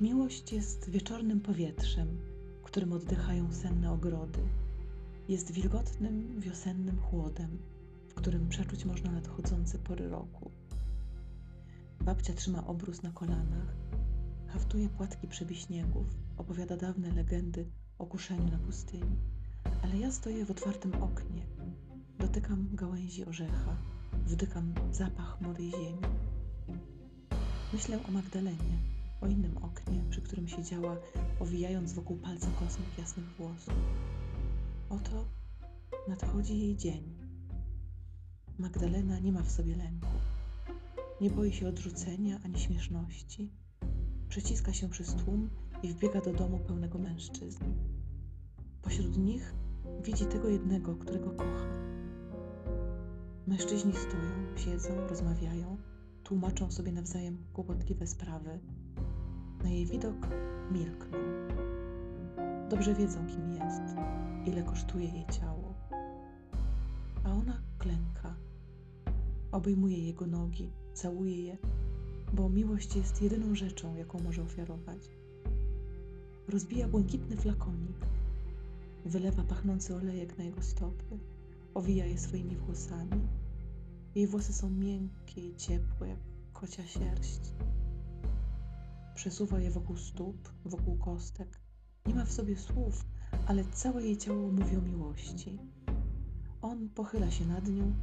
Miłość jest wieczornym powietrzem, którym oddychają senne ogrody. Jest wilgotnym, wiosennym chłodem, w którym przeczuć można nadchodzące pory roku. Babcia trzyma obrus na kolanach, haftuje płatki przebiśniegów, opowiada dawne legendy o kuszeniu na pustyni. Ale ja stoję w otwartym oknie, dotykam gałęzi orzecha, wdykam zapach młodej ziemi. Myślę o Magdalenie, o innym oknie, przy którym siedziała, owijając wokół palca kosmyk jasnych włosów. Oto nadchodzi jej dzień. Magdalena nie ma w sobie lęku. Nie boi się odrzucenia ani śmieszności. Przeciska się przez tłum i wbiega do domu pełnego mężczyzn. Pośród nich widzi tego jednego, którego kocha. Mężczyźni stoją, siedzą, rozmawiają, tłumaczą sobie nawzajem kłopotliwe sprawy. Na jej widok milkną. Dobrze wiedzą, kim jest, ile kosztuje jej ciało. A ona klęka. Obejmuje jego nogi, całuje je, bo miłość jest jedyną rzeczą, jaką może ofiarować. Rozbija błękitny flakonik, wylewa pachnący olejek na jego stopy, owija je swoimi włosami. Jej włosy są miękkie i ciepłe, jak kocia sierść. Przesuwa je wokół stóp, wokół kostek. Nie ma w sobie słów, ale całe jej ciało mówi o miłości. On pochyla się nad nią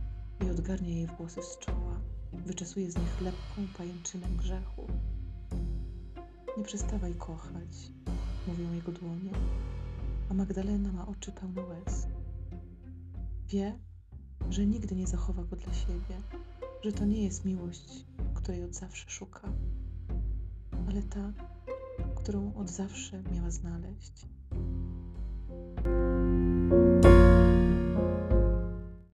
i odgarnia jej włosy z czoła, wyczesuje z nich lepką pajęczynę grzechu. Nie przestawaj kochać, mówią jego dłonie, a Magdalena ma oczy pełne łez. Wie, że nigdy nie zachowa go dla siebie, że to nie jest miłość, której od zawsze szuka, ale ta, którą od zawsze miała znaleźć.